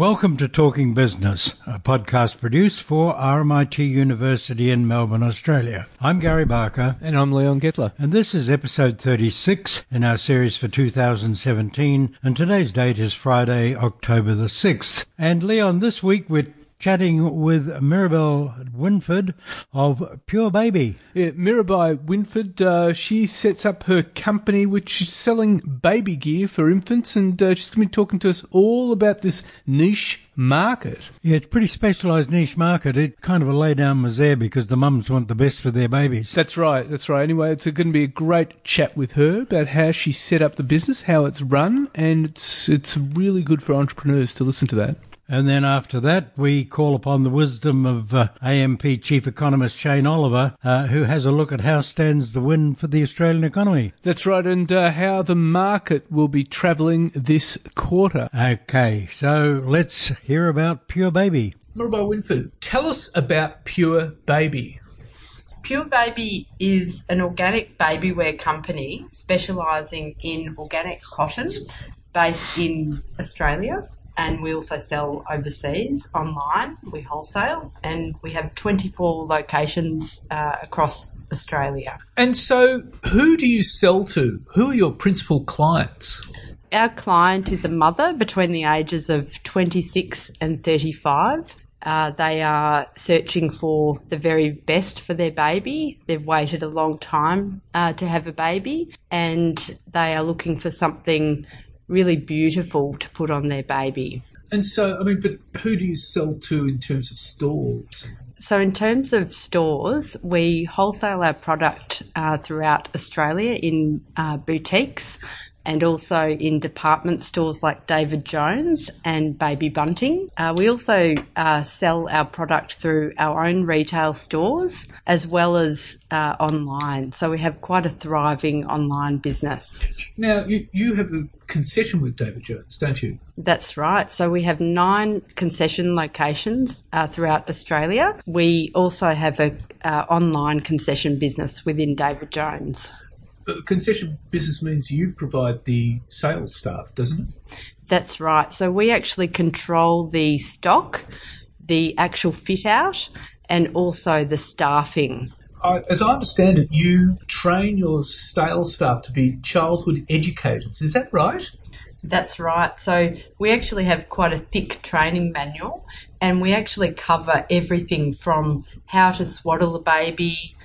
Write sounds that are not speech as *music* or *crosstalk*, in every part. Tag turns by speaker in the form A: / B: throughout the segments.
A: Welcome to Talking Business, a podcast produced for RMIT University in Melbourne, Australia. I'm Gary Barker.
B: And I'm Leon Gettler.
A: And this is episode 36 in our series for 2017. And today's date is Friday, October the 6th. And Leon, this week we're chatting with Mirabai Winford of Pure Baby.
B: Yeah, Mirabai Winford, uh, she sets up her company which is selling baby gear for infants, and uh, she's going to be talking to us all about this niche market.
A: Yeah, it's a pretty specialised niche market. It kind of a lay down misère because the mums want the best for their babies.
B: That's right, that's right. Anyway, it's going to be a great chat with her about how she set up the business, how it's run, and it's it's really good for entrepreneurs to listen to that.
A: And then after that, we call upon the wisdom of uh, AMP Chief Economist Shane Oliver, uh, who has a look at how stands the wind for the Australian economy.
B: That's right, and uh, how the market will be travelling this quarter.
A: Okay, so let's hear about Pure Baby.
B: Mirabai Winford, tell us about Pure Baby.
C: Pure Baby is an organic babywear company specialising in organic cotton based in Australia and we also sell overseas online. We wholesale, and we have 24 locations uh, across Australia.
B: And so, who do you sell to? Who are your principal clients?
C: Our client is a mother between the ages of 26 and 35. Uh, they are searching for the very best for their baby. They've waited a long time uh, to have a baby, and they are looking for something really beautiful to put on their baby.
B: And so, I mean, but who do you sell to in terms of stores?
C: So, in terms of stores, we wholesale our product uh, throughout Australia in uh, boutiques and also in department stores like David Jones and Baby Bunting. Uh, we also uh, sell our product through our own retail stores as well as uh, online. So we have quite a thriving online business.
B: Now, you, you have a concession with David Jones, don't you?
C: That's right. So we have nine concession locations uh, throughout Australia. We also have a uh, online concession business within David Jones
B: concession business means you provide the sales staff, doesn't it?
C: That's right. So we actually control the stock, the actual fit out, and also the staffing.
B: Uh, as I understand it, you train your sales staff to be childhood educators. Is that right?
C: That's right. So we actually have quite a thick training manual, and we actually cover everything from how to swaddle a baby,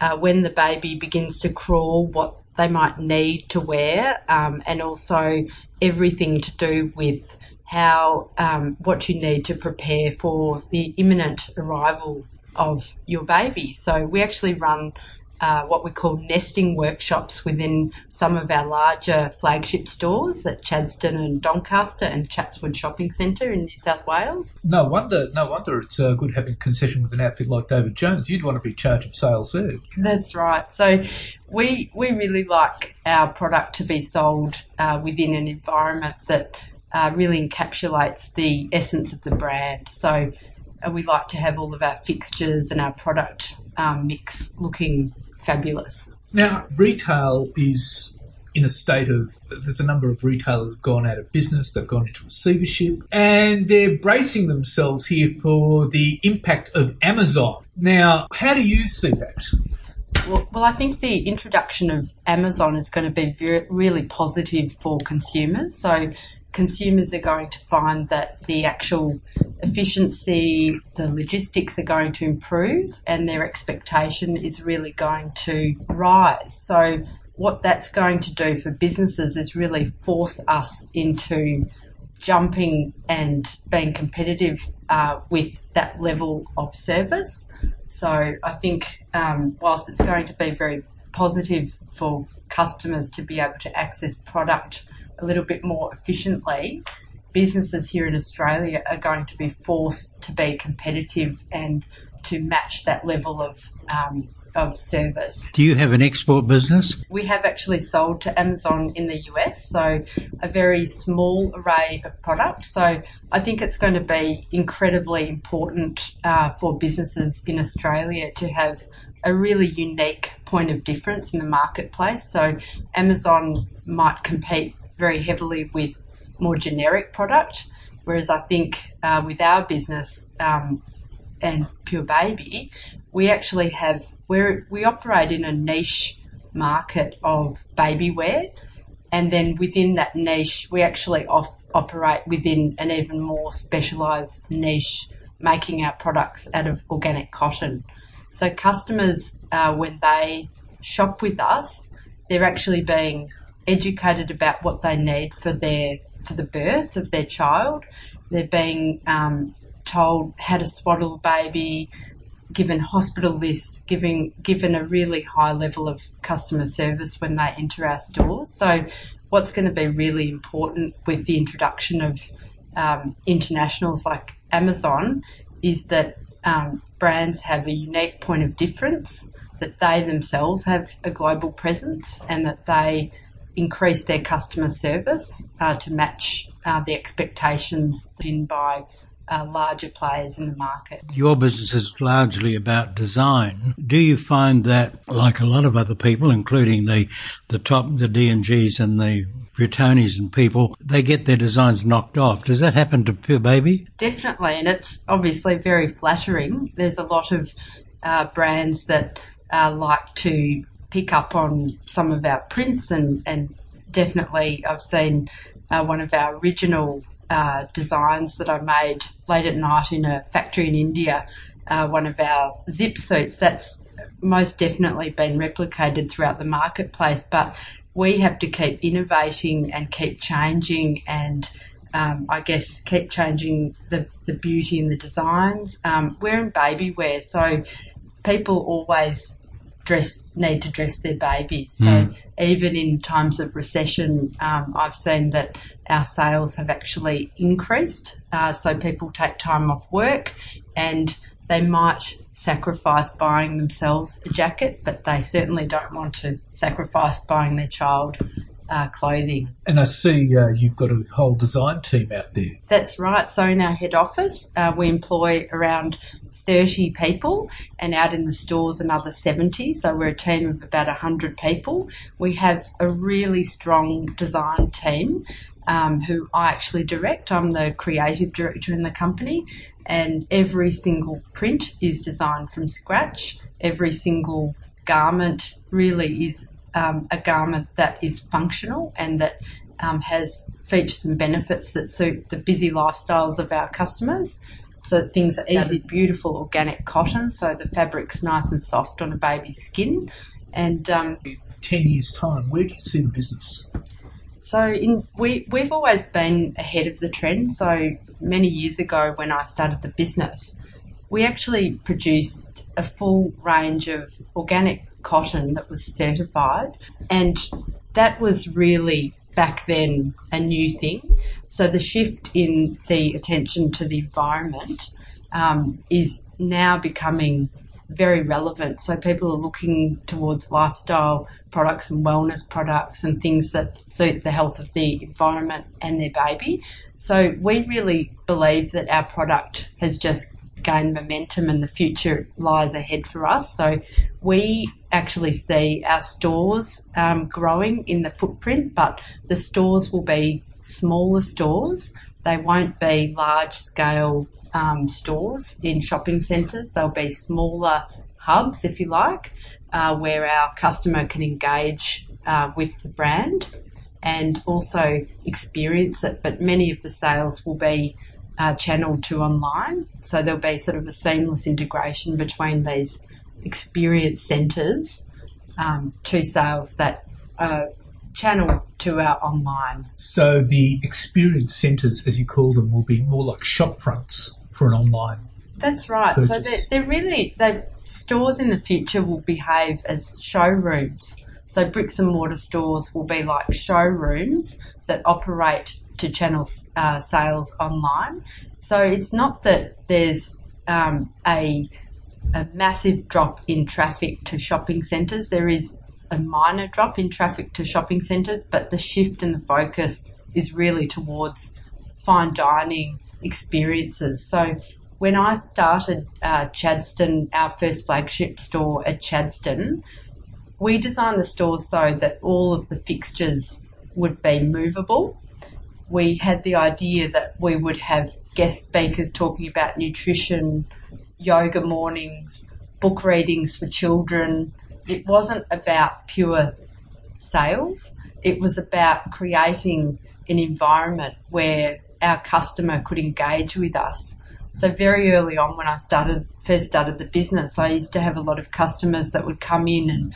C: uh, when the baby begins to crawl, what they might need to wear, um, and also everything to do with how um, what you need to prepare for the imminent arrival of your baby. So we actually run uh, what we call nesting workshops within some of our larger flagship stores at Chadstone and Doncaster and Chatswood Shopping Centre in New South Wales.
B: No wonder, no wonder it's uh, good having a concession with an outfit like David Jones. You'd want to be in charge of sales there.
C: That's right. So we we really like our product to be sold uh, within an environment that uh, really encapsulates the essence of the brand. So we like to have all of our fixtures and our product um, mix looking fabulous.
B: Now, retail is in a state of there's a number of retailers have gone out of business, they've gone into receivership, and they're bracing themselves here for the impact of Amazon. Now, how do you see that?
C: Well, well, I think the introduction of Amazon is going to be very, really positive for consumers. So, consumers are going to find that the actual efficiency, the logistics are going to improve, and their expectation is really going to rise. So, what that's going to do for businesses is really force us into jumping and being competitive uh, with that level of service. So, I think um, whilst it's going to be very positive for customers to be able to access product a little bit more efficiently, businesses here in Australia are going to be forced to be competitive and to match that level of um, of service.
A: Do you have an export business?
C: We have actually sold to Amazon in the US, so a very small array of products. So I think it's going to be incredibly important uh, for businesses in Australia to have a really unique point of difference in the marketplace. So Amazon might compete very heavily with more generic product. Whereas I think uh, with our business um, and Pure Baby, we actually have we we operate in a niche market of baby wear, and then within that niche, we actually off, operate within an even more specialised niche, making our products out of organic cotton. So customers, uh, when they shop with us, they're actually being educated about what they need for their for the birth of their child. They're being um, told how to swaddle a baby, given hospital lists, giving given a really high level of customer service when they enter our stores. So, what's going to be really important with the introduction of um, internationals like Amazon is that um, brands have a unique point of difference, that they themselves have a global presence, and that they increase their customer service uh, to match uh, the expectations in by uh, larger players in the market.
A: Your business is largely about design. Do you find that, like a lot of other people, including the the top, the D&Gs and the Brionis and people, they get their designs knocked off. Does that happen to Pure Baby?
C: Definitely, and it's obviously very flattering. There's a lot of uh, brands that uh, like to pick up on some of our prints and, and definitely I've seen uh, one of our original uh, designs that I made late at night in a factory in India, uh, one of our zip suits. That's most definitely been replicated throughout the marketplace, but we have to keep innovating and keep changing and um, I guess keep changing the, the beauty and the designs. Um, we're in baby wear, so people always dress need to dress their babies. So mm. even in times of recession, um, I've seen that our sales have actually increased. Uh, so people take time off work and they might sacrifice buying themselves a jacket, but they certainly don't want to sacrifice buying their child uh, clothing.
D: And I see uh, you've got a whole design team out there.
C: That's right. So in our head office, uh, we employ around 30 people and out in the stores another 70. So we're a team of about 100 people. We have a really strong design team um, who I actually direct. I'm the creative director in the company, and every single print is designed from scratch. Every single garment really is um, a garment that is functional and that um, has features and benefits that suit the busy lifestyles of our customers. So things are easy, beautiful organic cotton. So the fabric's nice and soft on a baby's skin. And um,
D: ten years time, where do you see the business?
C: So in, we we've always been ahead of the trend. So many years ago, when I started the business, we actually produced a full range of organic cotton that was certified, and that was really back then a new thing. So the shift in the attention to the environment um, is now becoming very relevant. So people are looking towards lifestyle products and wellness products and things that suit the health of the environment and their baby. So we really believe that our product has just gained momentum and the future lies ahead for us. So we actually see our stores um, growing in the footprint, but the stores will be smaller stores. They won't be large scale um, stores in shopping centres. They'll be smaller hubs, if you like, uh, where our customer can engage uh, with the brand and also experience it. But many of the sales will be uh, channeled to online. So there'll be sort of a seamless integration between these experience centres um, to sales that are channeled to our online.
D: So the experience centres, as you call them, will be more like shop fronts for an online.
C: That's right. Purchase. So they're, they're really they stores in the future will behave as showrooms. So bricks and mortar stores will be like showrooms that operate to channel uh, sales online. So it's not that there's um, a a massive drop in traffic to shopping centres. There is a minor drop in traffic to shopping centres, but the shift and the focus is really towards fine dining experiences. So when I started uh, Chadstone, our first flagship store at Chadstone, we designed the store so that all of the fixtures would be movable we had the idea that we would have guest speakers talking about nutrition, yoga mornings, book readings for children. It wasn't about pure sales, it was about creating an environment where our customer could engage with us. So very early on when I started first started the business, I used to have a lot of customers that would come in and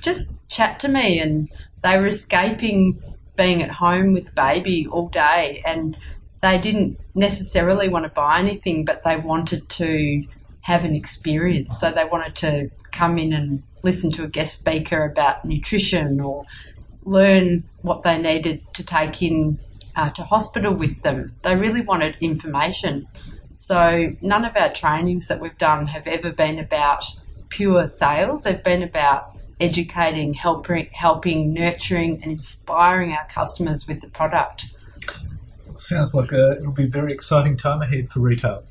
C: just chat to me and they were escaping being at home with the baby all day and they didn't necessarily want to buy anything but they wanted to have an experience. So they wanted to come in and listen to a guest speaker about nutrition or learn what they needed to take in uh, to hospital with them. They really wanted information. So none of our trainings that we've done have ever been about pure sales. They've been about educating, helping, helping, nurturing, and inspiring our customers with the product.
D: Sounds like a, it'll be a very exciting time ahead for retail.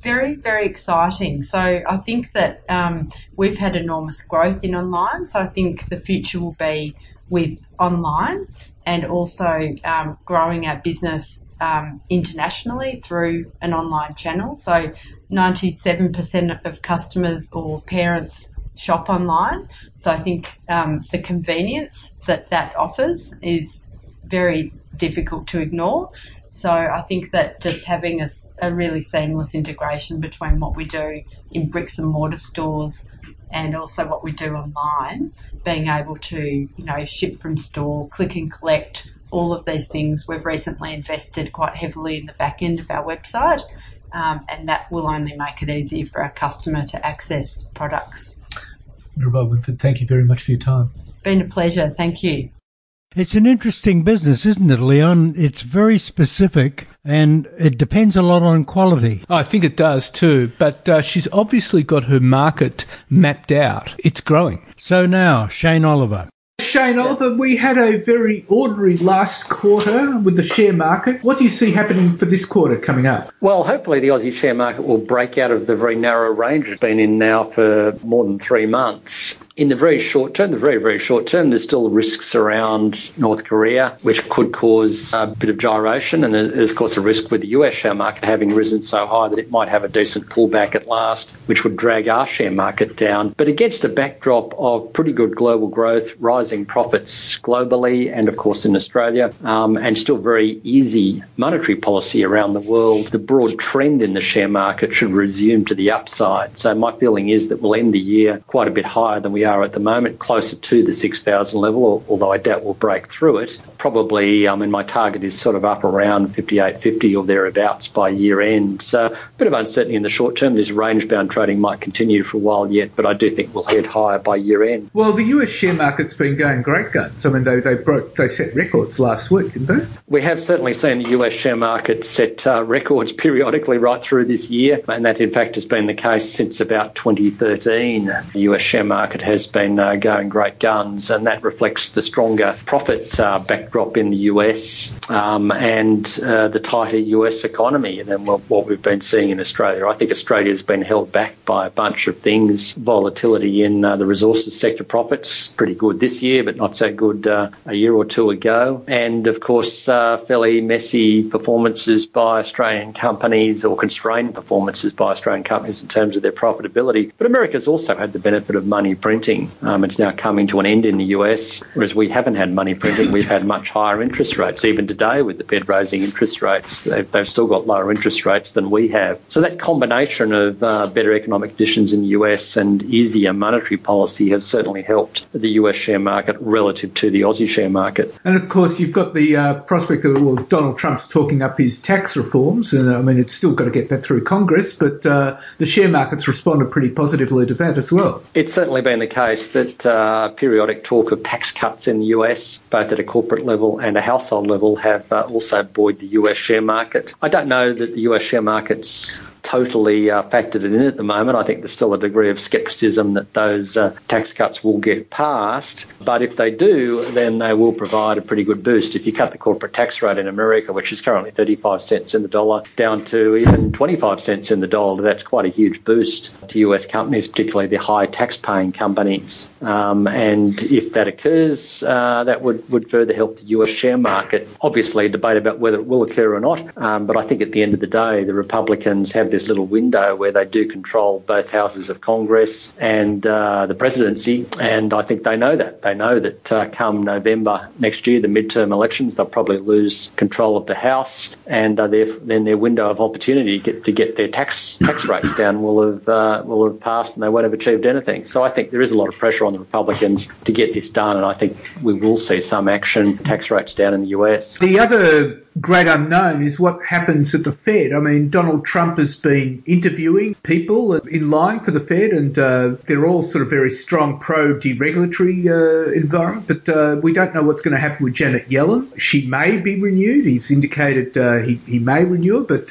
C: Very, very exciting. So I think that um, we've had enormous growth in online. So I think the future will be with online and also um, growing our business um, internationally through an online channel. So 97% of customers or parents shop online. So I think um, the convenience that that offers is very difficult to ignore. So I think that just having a, a, really seamless integration between what we do in bricks and mortar stores and also what we do online, being able to, you know, ship from store, click and collect, all of these things. We've recently invested quite heavily in the back end of our website, um, and that will only make it easier for our customer to access products.
D: Mirabai Winford, thank you very much for your time.
C: Been a pleasure. Thank you.
A: It's an interesting business, isn't it, Leon? It's very specific and it depends a lot on quality.
D: I think it does too, but uh, she's obviously got her market mapped out. It's growing.
A: So now, Shane Oliver.
D: Shane Oliver, we had a very ordinary last quarter with the share market. What do you see happening for this quarter coming up?
E: Well, hopefully the Aussie share market will break out of the very narrow range it's been in now for more than three months in the very short term, the very, very short term, there's still risks around North Korea, which could cause a bit of gyration. And of course, a risk with the US share market having risen so high that it might have a decent pullback at last, which would drag our share market down. But against a backdrop of pretty good global growth, rising profits globally, and of course in Australia, um, and still very easy monetary policy around the world, the broad trend in the share market should resume to the upside. So my feeling is that we'll end the year quite a bit higher than we are at the moment, closer to the 6,000 level, although I doubt we'll break through it. Probably, I mean, my target is sort of up around 58.50 or thereabouts by year end. So a bit of uncertainty in the short term. This range bound trading might continue for a while yet, but I do think we'll head higher by year end.
D: Well, the US share market's been going great guns. I mean, they, they broke, they set records last week, didn't they?
E: We have certainly seen the US share market set uh, records *laughs* periodically right through this year, and that in fact has been the case since about 2013. The US share market has has been uh, going great guns, and that reflects the stronger profit uh, backdrop in the US um, and uh, the tighter US economy than what we've been seeing in Australia. I think Australia has been held back by a bunch of things. Volatility in uh, the resources sector profits, pretty good this year, but not so good uh, a year or two ago. And of course, fairly messy performances by Australian companies or constrained performances by Australian companies in terms of their profitability. But America's also had the benefit of money printing printing. Um, it's now coming to an end in the US, whereas we haven't had money printing. We've had much higher interest rates. Even today, with the Fed raising interest rates, they've, they've still got lower interest rates than we have. So that combination of uh, better economic conditions in the US and easier monetary policy have certainly helped the US share market relative to the Aussie share market.
D: And of course, you've got the uh, prospect of well, Donald Trump's talking up his tax reforms, and I mean, it's still got to get that through Congress, but uh, the share market's responded pretty positively to that as well.
E: It's certainly been the case that uh, periodic talk of tax cuts in the US, both at a corporate level and a household level, have uh, also buoyed the US share market. I don't know that the US share market's totally uh, factored it in at the moment. I think there's still a degree of scepticism that those uh, tax cuts will get passed. But if they do, then they will provide a pretty good boost. If you cut the corporate tax rate in America, which is currently 35 cents in the dollar, down to even 25 cents in the dollar, that's quite a huge boost to US companies, particularly the high tax paying companies. Um, and if that occurs, uh, that would, would further help the US share market. Obviously, debate about whether it will occur or not. Um, but I think at the end of the day, the Republicans have this little window where they do control both houses of Congress and uh, the presidency. And I think they know that. They know that uh, come November next year, the midterm elections, they'll probably lose control of the House. And uh, then their window of opportunity to get, to get their tax tax rates down will have, uh, will have passed and they won't have achieved anything. So I think there is a lot of pressure on the Republicans to get this done. And I think we will see some action, tax rates down in the US.
D: The other great unknown is what happens at the Fed. I mean, Donald Trump has been interviewing people in line for the Fed, and uh, they're all sort of very strong pro deregulatory uh, environment. But uh, we don't know what's going to happen with Janet Yellen. She may be renewed. He's indicated uh, he, he may renew but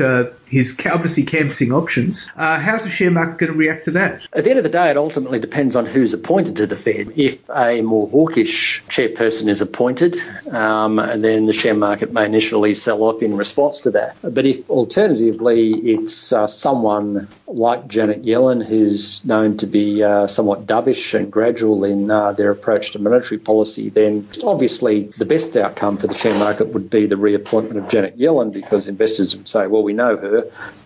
D: he's obviously canvassing options. Uh, how's the share market going to react to that?
E: At the end of the day, it ultimately depends on who's appointed to the Fed. If a more hawkish chairperson is appointed, um, then the share market may initially sell off in response to that. But if alternatively it's uh, someone like Janet Yellen, who's known to be uh, somewhat dovish and gradual in uh, their approach to monetary policy, then obviously the best outcome for the share market would be the reappointment of Janet Yellen because investors would say, well, we know her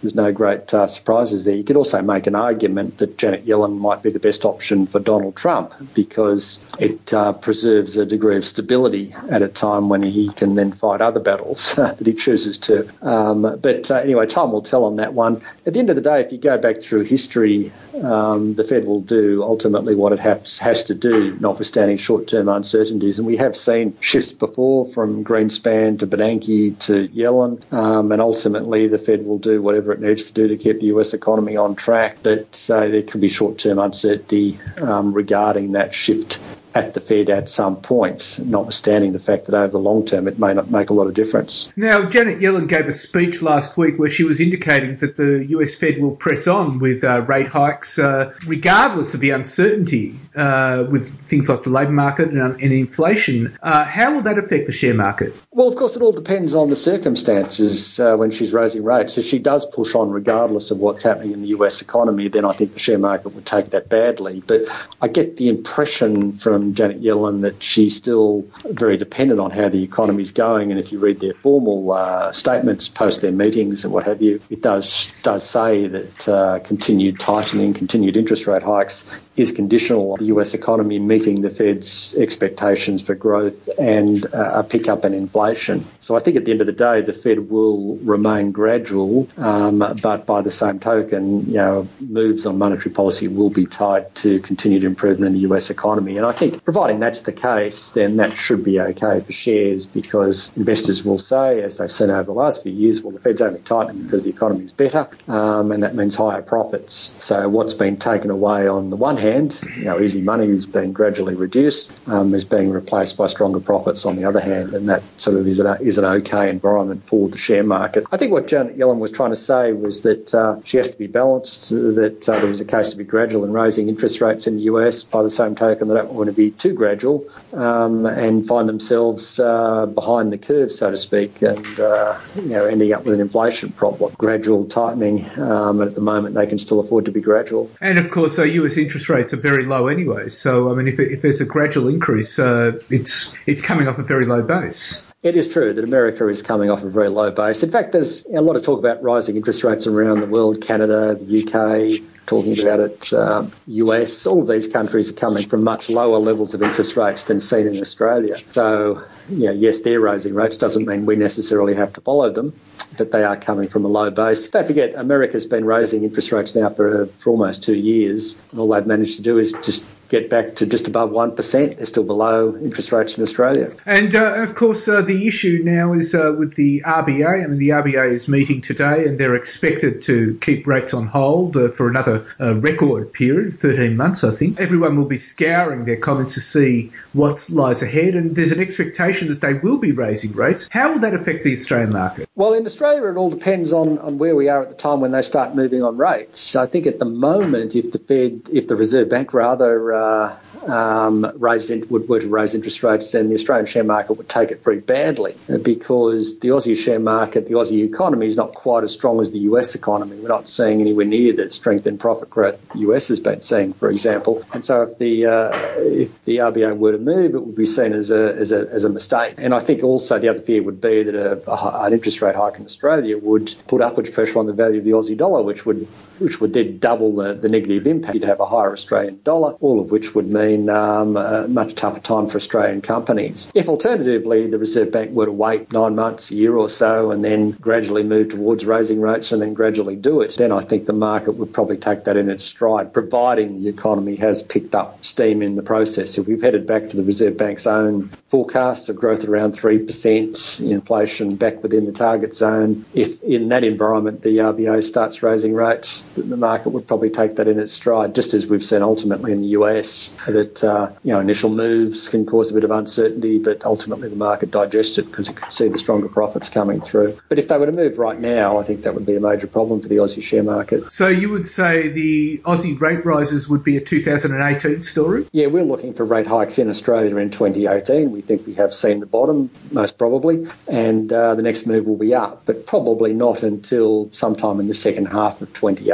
E: there's no great uh, surprises there. You could also make an argument that Janet Yellen might be the best option for Donald Trump because it uh, preserves a degree of stability at a time when he can then fight other battles *laughs* that he chooses to. Um, but uh, anyway, time will tell on that one. At the end of the day, if you go back through history, um, the Fed will do ultimately what it has, has to do, notwithstanding short term uncertainties. And we have seen shifts before from Greenspan to Bernanke to Yellen, um, and ultimately the Fed will do whatever it needs to do to keep the US economy on track. But uh, there could be short term uncertainty um, regarding that shift at the Fed at some point, notwithstanding the fact that over the long term it may not make a lot of difference.
D: Now, Janet Yellen gave a speech last week where she was indicating that the US Fed will press on with uh, rate hikes uh, regardless of the uncertainty uh, with things like the labour market and, and inflation. Uh, how will that affect the share market?
E: Well, of course, it all depends on the circumstances uh, when she's raising rates. If she does push on regardless of what's happening in the US economy, then I think the share market would take that badly. But I get the impression from Janet Yellen that she's still very dependent on how the economy's going. And if you read their formal uh, statements post their meetings and what have you, it does does say that uh, continued tightening, continued interest rate hikes is conditional on the US economy meeting the Fed's expectations for growth and uh, a pickup in inflation. So I think at the end of the day, the Fed will remain gradual, um, but by the same token, you know, moves on monetary policy will be tied to continued improvement in the US economy. And I think providing that's the case, then that should be okay for shares because investors will say, as they've seen over the last few years, well, the Fed's only tightening because the economy is better, um, and that means higher profits. So what's been taken away on the one hand, you know, easy money has been gradually reduced, um, is being replaced by stronger profits on the other hand, and that sort of is an, is an okay environment for the share market. I think what Janet Yellen was trying to say was that uh, she has to be balanced, that uh, there was a case to be gradual in raising interest rates in the US. By the same token, they don't want to be too gradual um, and find themselves uh, behind the curve, so to speak, and uh, you know ending up with an inflation problem. Gradual tightening, um, and at the moment they can still afford to be gradual.
D: And of course, uh, US interest rates are very low anyway. So I mean, if, if there's a gradual increase, uh, it's it's coming off a very low base.
E: It is true that America is coming off a very low base. In fact, there's a lot of talk about rising interest rates around the world, Canada, the UK, talking about it, um, US. All of these countries are coming from much lower levels of interest rates than seen in Australia. So, you know, yes, they're raising rates, doesn't mean we necessarily have to follow them, but they are coming from a low base. Don't forget, America's been raising interest rates now for, for almost two years, and all they've managed to do is just get back to just above 1%. They're still below interest rates in Australia.
D: And uh, of course, uh, the issue now is uh, with the RBA. I mean, the RBA is meeting today and they're expected to keep rates on hold uh, for another uh, record period, 13 months, I think. Everyone will be scouring their comments to see what lies ahead, and there's an expectation that they will be raising rates. How will that affect the Australian market?
E: Well, in Australia, it all depends on, on where we are at the time when they start moving on rates. I think at the moment, if the Fed, if the Reserve Bank rather, uh, um, raised in, would, were to raise interest rates, then the Australian share market would take it very badly because the Aussie share market, the Aussie economy is not quite as strong as the US economy. We're not seeing anywhere near the strength in profit growth the US has been seeing, for example. And so if the uh, if the RBA were to move, it would be seen as a, as a, as a mistake. And I think also the other fear would be that a, a, an interest rate hike in Australia would put upwards pressure on the value of the Aussie dollar, which would which would then double the, the negative impact. You'd have a higher Australian dollar, all of which would mean um, a much tougher time for Australian companies. If alternatively the Reserve Bank were to wait nine months, a year or so, and then gradually move towards raising rates and then gradually do it, then I think the market would probably take that in its stride, providing the economy has picked up steam in the process. If we've headed back to the Reserve Bank's own forecasts of growth around 3%, inflation back within the target zone, if in that environment the RBA starts raising rates, the market would probably take that in its stride, just as we've seen ultimately in the US, that uh, you know initial moves can cause a bit of uncertainty, but ultimately the market digests it because it can see the stronger profits coming through. But if they were to move right now, I think that would be a major problem for the Aussie share market.
D: So you would say the Aussie rate rises would be a 2018 story?
E: Yeah, we're looking for rate hikes in Australia in 2018. We think we have seen the bottom, most probably, and uh, the next move will be up, but probably not until sometime in the second half of 2018.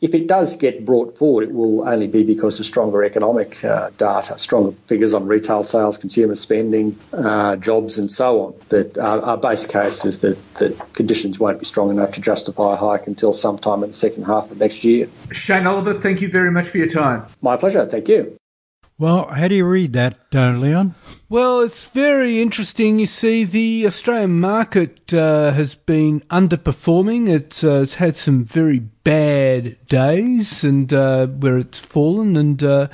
E: If it does get brought forward, it will only be because of stronger economic uh, data, stronger figures on retail sales, consumer spending, uh, jobs, and so on. But our, our base case is that, that conditions won't be strong enough to justify a hike until sometime in the second half of next year.
D: Shane Oliver, thank you very much for your time.
E: My pleasure. Thank you.
A: Well, how do you read that, uh, Leon?
B: Well, it's very interesting. You see, the Australian market uh, has been underperforming. It's, uh, it's had some very bad days and uh, where it's fallen, and uh,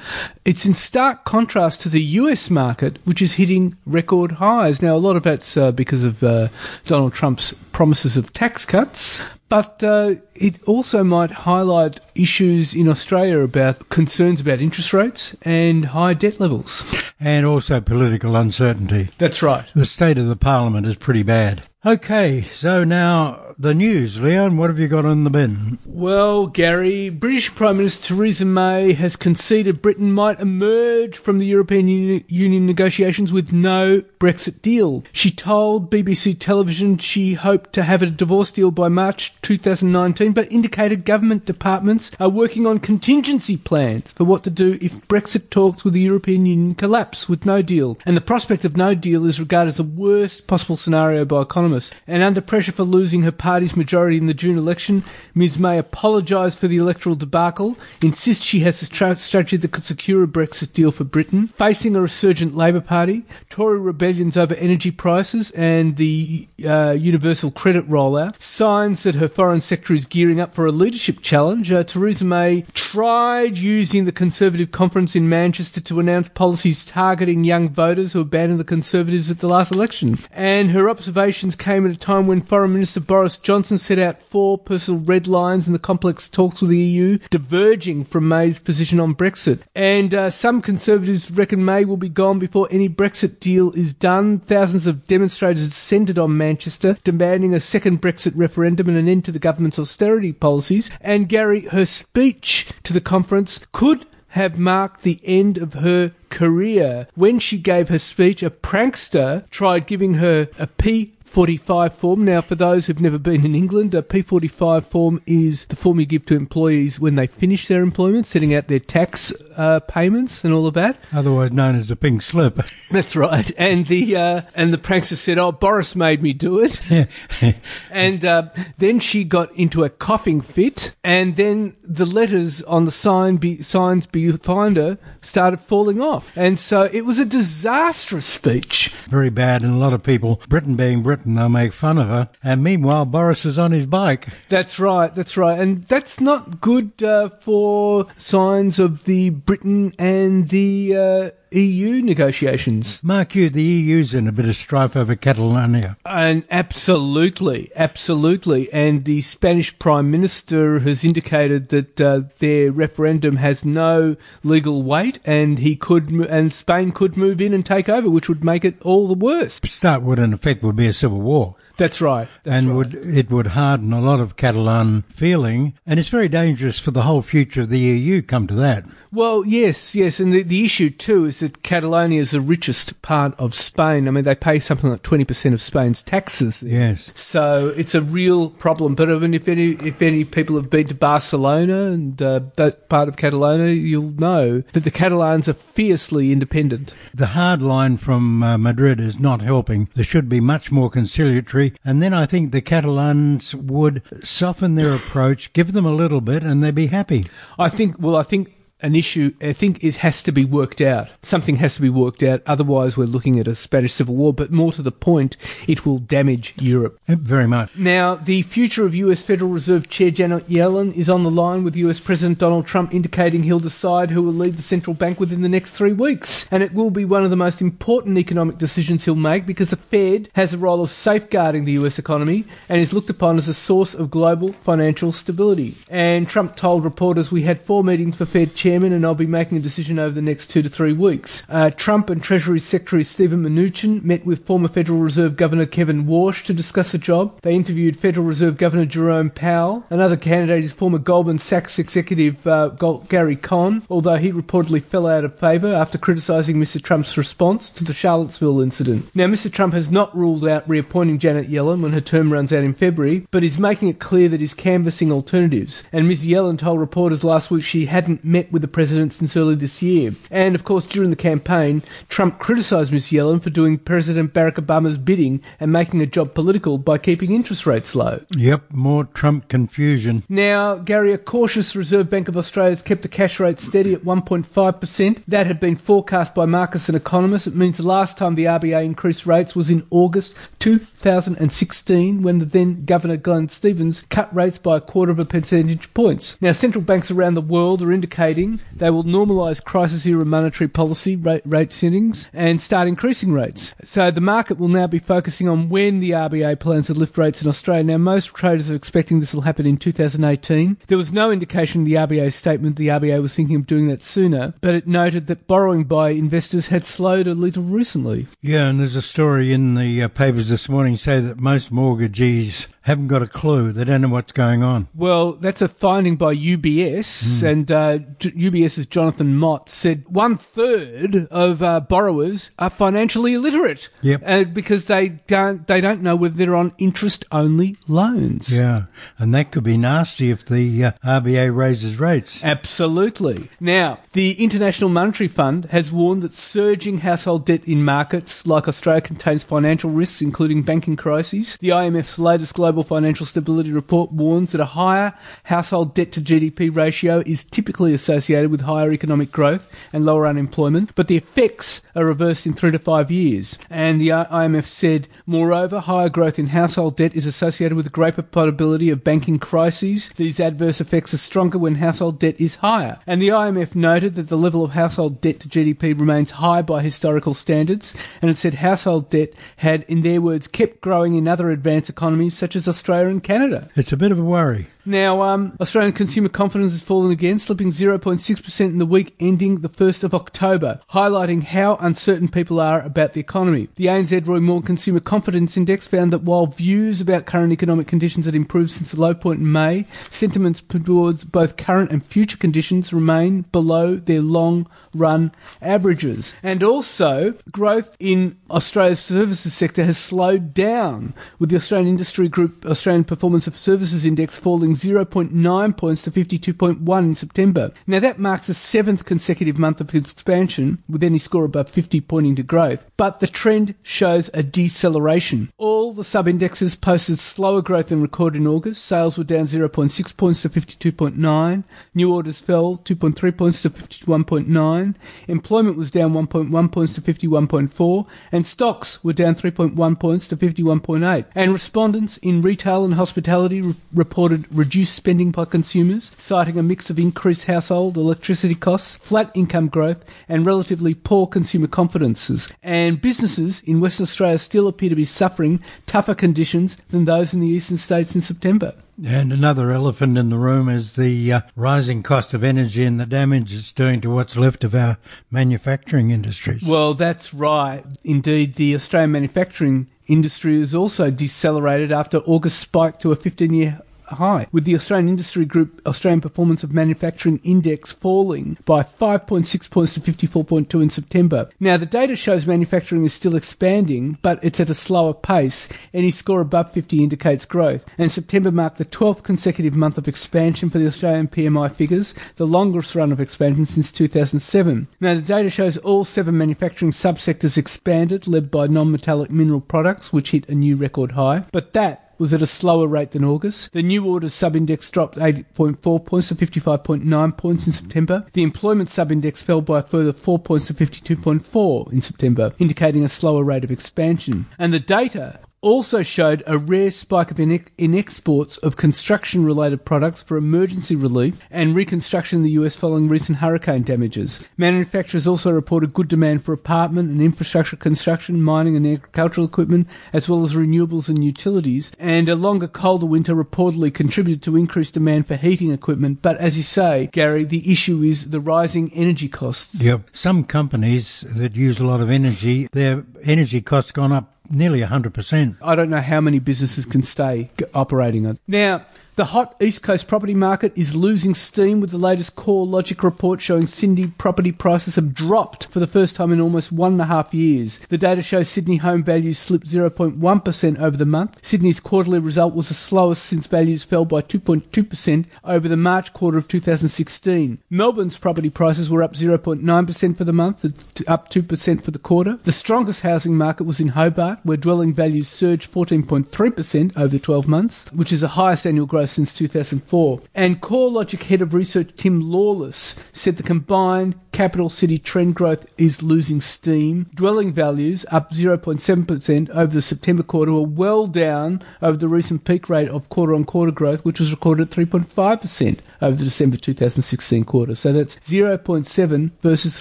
B: it's in stark contrast to the US market, which is hitting record highs. Now, a lot of that's uh, because of uh, Donald Trump's promises of tax cuts, but uh, it also might highlight issues in Australia about concerns about interest rates and high debt levels.
A: And also political uncertainty.
B: That's right.
A: The state of the parliament is pretty bad. Okay, so now the news. Leon, what have you got in the bin?
B: Well, Gary, British Prime Minister Theresa May has conceded Britain might emerge from the European Union negotiations with no Brexit deal. She told BBC television she hoped to have a divorce deal by March 2019, but indicated government departments are working on contingency plans for what to do if Brexit talks with the European Union collapse with no deal. And the prospect of no deal is regarded as the worst possible scenario by economists. And under pressure for losing her party's majority in the June election, Ms May apologised for the electoral debacle, insists she has a strategy that could secure a Brexit deal for Britain, facing a resurgent Labour Party, Tory rebellions over energy prices and the uh, universal credit rollout, signs that her foreign secretary is gearing up for a leadership challenge. Uh, Theresa May tried using the Conservative conference in Manchester to announce policies targeting young voters who abandoned the Conservatives at the last election. And her observations came at a time when Foreign Minister Boris Johnson set out four personal red lines in the complex talks with the EU, diverging from May's position on Brexit. And uh, some Conservatives reckon May will be gone before any Brexit deal is done. Thousands of demonstrators descended on Manchester, demanding a second Brexit referendum and an end to the government's austerity policies. And Gary, her speech to the conference could have marked the end of her career. When she gave her speech, a prankster tried giving her a a P 45 form. Now, for those who've never been in England, a P45 form is the form you give to employees when they finish their employment, setting out their tax uh, payments and all of that.
A: Otherwise known as the pink slip. *laughs*
B: That's right. And the uh, and the prankster said, "Oh, Boris made me do it." *laughs* and uh, then she got into a coughing fit, and then the letters on the sign be, signs behind her started falling off, and so it was a disastrous speech.
A: Very bad, and a lot of people, Britain being Britain and they'll make fun of her. And meanwhile, Boris is on his bike.
B: That's right, that's right. And that's not good uh, for signs of the Britain and the uh, EU negotiations.
A: Mark you, the EU's in a bit of strife over Catalonia.
B: And absolutely, absolutely. And the Spanish Prime Minister has indicated that uh, their referendum has no legal weight, and he could, and Spain could move in and take over, which would make it all the worse.
A: Start would, in effect, would be a civil war.
B: That's right. That's
A: and
B: right.
A: would it would harden a lot of Catalan feeling, and it's very dangerous for the whole future of the EU. Come to that,
B: Well, yes, yes, and the, the issue too is that Catalonia is the richest part of Spain. I mean, they pay something like twenty percent of Spain's taxes.
A: yes.
B: So it's a real problem. But I mean, if any if any people have been to Barcelona and uh, that part of Catalonia, you'll know that the Catalans are fiercely independent.
A: The hard line from uh, Madrid is not helping. There should be much more conciliatory, and then I think the Catalans would soften their approach, give them a little bit, and they'd be happy.
B: I think. Well, I think an issue. I think it has to be worked out. Something has to be worked out. Otherwise, we're looking at a Spanish civil war. But more to the point, it will damage Europe.
A: Uh, Very much.
B: Now, the future of US Federal Reserve Chair Janet Yellen is on the line with US President Donald Trump indicating he'll decide who will lead the central bank within the next three weeks. And it will be one of the most important economic decisions he'll make because the Fed has a role of safeguarding the US economy and is looked upon as a source of global financial stability. And Trump told reporters, We had four meetings for Fed chairman and I'll be making a decision over the next two to three weeks. Uh, Trump and Treasury Secretary Stephen Mnuchin met with former Federal Reserve Governor Kevin Warsh to discuss the job. They interviewed Federal Reserve Governor Jerome Powell. Another candidate is former Goldman Sachs executive uh, Gary Cohn, although he reportedly fell out of favour after criticising Mr. Trump's response to the Charlottesville incident. Now, Mr. Trump has not ruled out reappointing Janet Yellen when her term runs out in February, but is making it clear that he's canvassing alternatives. And Ms. Yellen told reporters last week she hadn't met with the president since early this year. And of course, during the campaign, Trump criticised Ms. Yellen for doing President Barack Obama's bidding and making the job political by keeping interest rates low.
A: Yep, more Trump confusion.
B: Now, Gary, a cautious Reserve Bank of Australia has kept the cash rate steady at 1.5%. That had been forecast by markets and economists. It means the last time the RBA increased rates was in August 2016 when the then Governor Glenn Stevens cut rates by a quarter of a percentage points. Now, central banks around the world are indicating they will normalise crisis era monetary policy rate, rate settings and start increasing rates. So the market will now be focusing on when the RBA plans to lift rates in Australia. Now, most traders are expecting this will happen in 2018. There was no indication in the RBA's statement the RBA was thinking of doing that sooner, but it noted that borrowing by investors had slowed a little recently.
A: Yeah, and there's a story in the uh, papers this morning say that most mortgagees haven't got a clue. They don't know what's going on.
B: Well, that's a finding by UBS, and uh, UBS's Jonathan Mott said one third of uh, borrowers are financially illiterate.
A: Yep.
B: uh, because they don't they don't know whether they're on interest only loans.
A: Yeah, and that could be nasty if the uh, RBA raises rates.
B: Absolutely. Now, the International Monetary Fund has warned that surging household debt in markets like Australia contains financial risks, including banking crises. The IMF's latest global financial stability report warns that a higher household debt to GDP ratio is typically associated with higher economic growth and lower unemployment, but the effects are reversed in three to five years. And the IMF said, moreover, higher growth in household debt is associated with a greater probability of banking crises. These adverse effects are stronger when household debt is higher. And the IMF noted that the level of household debt to GDP remains high by historical standards, and it said household debt had, in their words, kept growing in other advanced economies such as Australia and Canada.
A: It's a bit of a worry.
B: Now, um, Australian consumer confidence has fallen again, slipping 0.6% in the week ending the 1st of October, highlighting how uncertain people are about the economy. The ANZ Roy Morgan Consumer Confidence Index found that while views about current economic conditions had improved since the low point in May, sentiments towards both current and future conditions remain below their long run averages. And also, growth in Australia's services sector has slowed down, with the Australian Industry Group Australian Performance of Services Index falling 0.9 points to 52.1 in September. Now that marks a seventh consecutive month of expansion, with any score above 50 pointing to growth. But the trend shows a deceleration. All the sub-indexes posted slower growth than recorded in August. Sales were down 0.6 points to 52.9. New orders fell 2.3 points to 51.9. Employment was down 1.1 points to 51.4. And stocks were down 3.1 points to 51.8. And respondents in retail and hospitality re- reported reduced spending by consumers, citing a mix of increased household electricity costs, flat income growth, and relatively poor consumer confidences. And businesses in Western Australia still appear to be suffering tougher conditions than those in the eastern states in September.
A: And another elephant in the room is the uh, rising cost of energy and the damage it's doing to what's left of our manufacturing industries.
B: Well, that's right. Indeed, the Australian manufacturing industry is also decelerated after August spiked to a 15 year high, with the Australian Industry Group Australian Performance of Manufacturing Index falling by 5.6 points to 54.2 in September. Now, the data shows manufacturing is still expanding, but it's at a slower pace. Any score above 50 indicates growth, and September marked the 12th consecutive month of expansion for the Australian PMI figures, the longest run of expansion since 2007. Now, the data shows all seven manufacturing subsectors expanded, led by non-metallic mineral products, which hit a new record high, but that was at a slower rate than August. The new orders sub-index dropped 8.4 points to 55.9 points in September. The employment sub-index fell by a further 4 points to 52.4 in September, indicating a slower rate of expansion. And the data also showed a rare spike of in, in exports of construction related products for emergency relief and reconstruction in the US following recent hurricane damages. Manufacturers also reported good demand for apartment and infrastructure construction, mining and agricultural equipment, as well as renewables and utilities. And a longer, colder winter reportedly contributed to increased demand for heating equipment. But as you say, Gary, the issue is the rising energy costs.
A: Yep. Some companies that use a lot of energy, their energy costs gone up nearly 100%.
B: I don't know how many businesses can stay operating. Now, the hot East Coast property market is losing steam with the latest CoreLogic report showing Sydney property prices have dropped for the first time in almost one and a half years. The data shows Sydney home values slipped 0.1% over the month. Sydney's quarterly result was the slowest since values fell by 2.2% over the March quarter of 2016. Melbourne's property prices were up 0.9% for the month, up 2% for the quarter. The strongest housing market was in Hobart, where dwelling values surged 14.3% over the 12 months, which is the highest annual growth since 2004. And CoreLogic head of research Tim Lawless said the combined capital city trend growth is losing steam. Dwelling values up 0.7% over the September quarter were well down over the recent peak rate of quarter on quarter growth, which was recorded at 3.5% over the December 2016 quarter. So that's 0.7 versus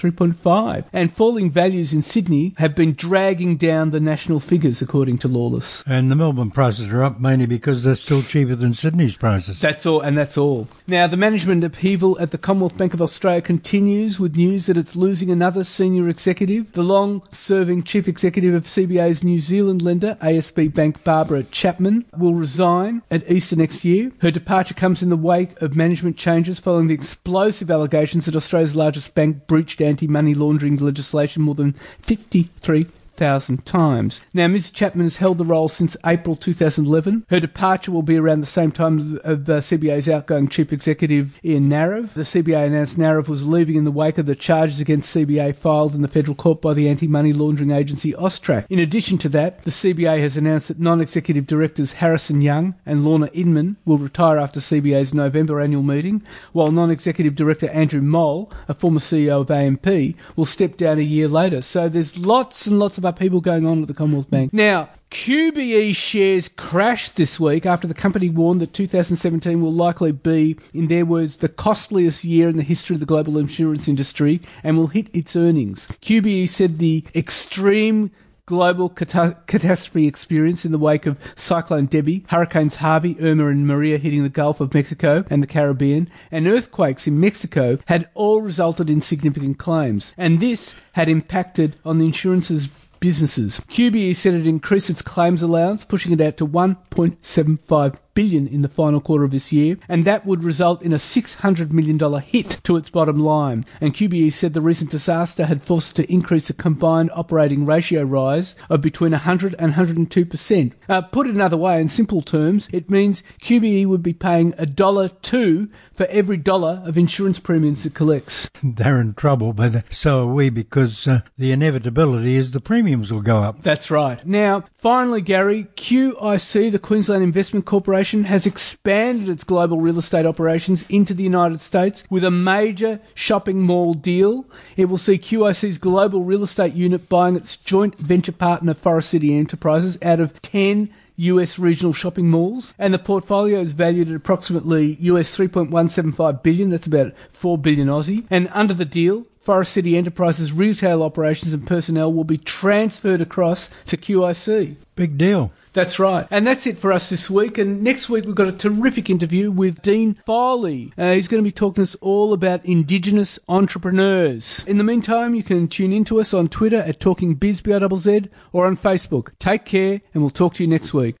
B: 3.5. And falling values in Sydney have been dragging down the national figures, according to Lawless.
A: And the Melbourne prices are up mainly because they're still cheaper than Sydney's prices.
B: That's all, and that's all. Now, the management upheaval at the Commonwealth Bank of Australia continues with news that it's losing another senior executive. The long serving chief executive of CBA's New Zealand lender, ASB Bank, Barbara Chapman, will resign at Easter next year. Her departure comes in the wake of management changes following the explosive allegations that Australia's largest bank breached anti money laundering legislation more than 53 thousand times. Now, Ms. Chapman has held the role since April 2011. Her departure will be around the same time of uh, the CBA's outgoing chief executive Ian Narev. The CBA announced Narev was leaving in the wake of the charges against CBA filed in the federal court by the anti-money laundering agency AUSTRAC. In addition to that, the CBA has announced that non-executive directors Harrison Young and Lorna Inman will retire after CBA's November annual meeting, while non-executive director Andrew Mohl, a former CEO of AMP, will step down a year later. So there's lots and lots of upheaval going on at the Commonwealth Bank. Now, QBE shares crashed this week after the company warned that 2017 will likely be, in their words, the costliest year in the history of the global insurance industry and will hit its earnings. QBE said the extreme global cata- catastrophe experience in the wake of Cyclone Debbie, Hurricanes Harvey, Irma, and Maria hitting the Gulf of Mexico and the Caribbean, and earthquakes in Mexico had all resulted in significant claims. And this had impacted on the insurance's businesses. QBE said it increased its claims allowance, pushing it out to 1.75 billion in the final quarter of this year, and that would result in a $600 million hit to its bottom line. And QBE said the recent disaster had forced it to increase a combined operating ratio rise of between 100 and 102%. Uh, put it another way, in simple terms, it means QBE would be paying a dollar two for every dollar of insurance premiums it collects. *laughs*
A: They're in trouble, but so are we because uh, the inevitability is the premiums will go up.
B: That's right. Now, finally, Gary, QIC, the Queensland Investment Corporation, has expanded its global real estate operations into the United States with a major shopping mall deal. It will see QIC's global real estate unit buying its joint venture partner Forest City Enterprises out of 10 US regional shopping malls, and the portfolio is valued at approximately US 3.175 billion. That's about 4 billion Aussie. And under the deal, Forest City Enterprises retail operations and personnel will be transferred across to QIC.
A: Big deal.
B: That's right. And that's it for us this week. And next week, we've got a terrific interview with Dean Foley. Uh, he's going to be talking to us all about Indigenous entrepreneurs. In the meantime, you can tune in to us on Twitter at TalkingBizBRZZ or on Facebook. Take care, and we'll talk to you next week.